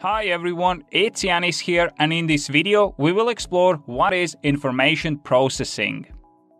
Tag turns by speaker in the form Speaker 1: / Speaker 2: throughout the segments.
Speaker 1: Hi everyone, it's Yanis here and in this video we will explore what is information processing.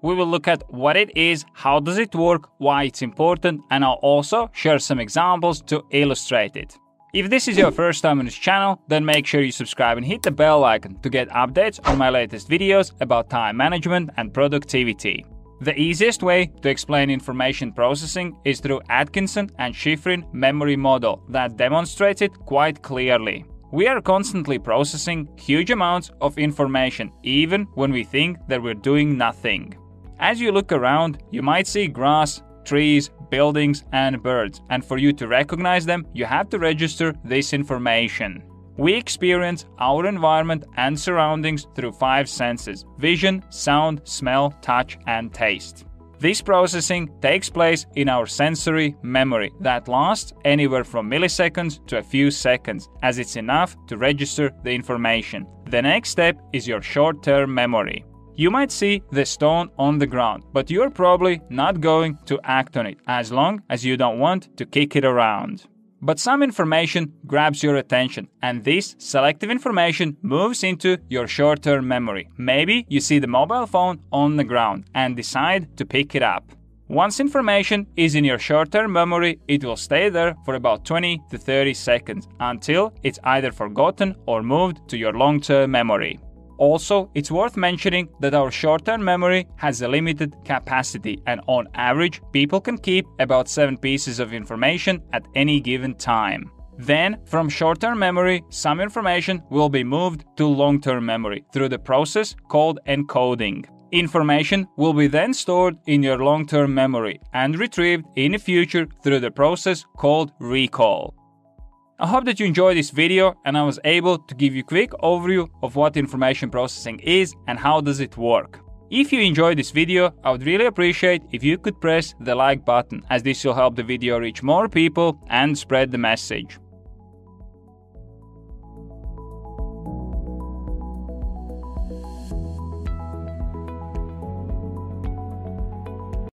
Speaker 1: We will look at what it is, how does it work, why it's important and I'll also share some examples to illustrate it. If this is your first time on this channel, then make sure you subscribe and hit the bell icon to get updates on my latest videos about time management and productivity. The easiest way to explain information processing is through Atkinson and Shiffrin memory model that demonstrates it quite clearly. We are constantly processing huge amounts of information even when we think that we're doing nothing. As you look around, you might see grass, trees, buildings, and birds, and for you to recognize them, you have to register this information. We experience our environment and surroundings through five senses vision, sound, smell, touch, and taste. This processing takes place in our sensory memory that lasts anywhere from milliseconds to a few seconds, as it's enough to register the information. The next step is your short term memory. You might see the stone on the ground, but you're probably not going to act on it as long as you don't want to kick it around. But some information grabs your attention, and this selective information moves into your short term memory. Maybe you see the mobile phone on the ground and decide to pick it up. Once information is in your short term memory, it will stay there for about 20 to 30 seconds until it's either forgotten or moved to your long term memory. Also, it's worth mentioning that our short term memory has a limited capacity, and on average, people can keep about 7 pieces of information at any given time. Then, from short term memory, some information will be moved to long term memory through the process called encoding. Information will be then stored in your long term memory and retrieved in the future through the process called recall. I hope that you enjoyed this video and I was able to give you a quick overview of what information processing is and how does it work. If you enjoyed this video, I would really appreciate if you could press the like button as this will help the video reach more people and spread the message.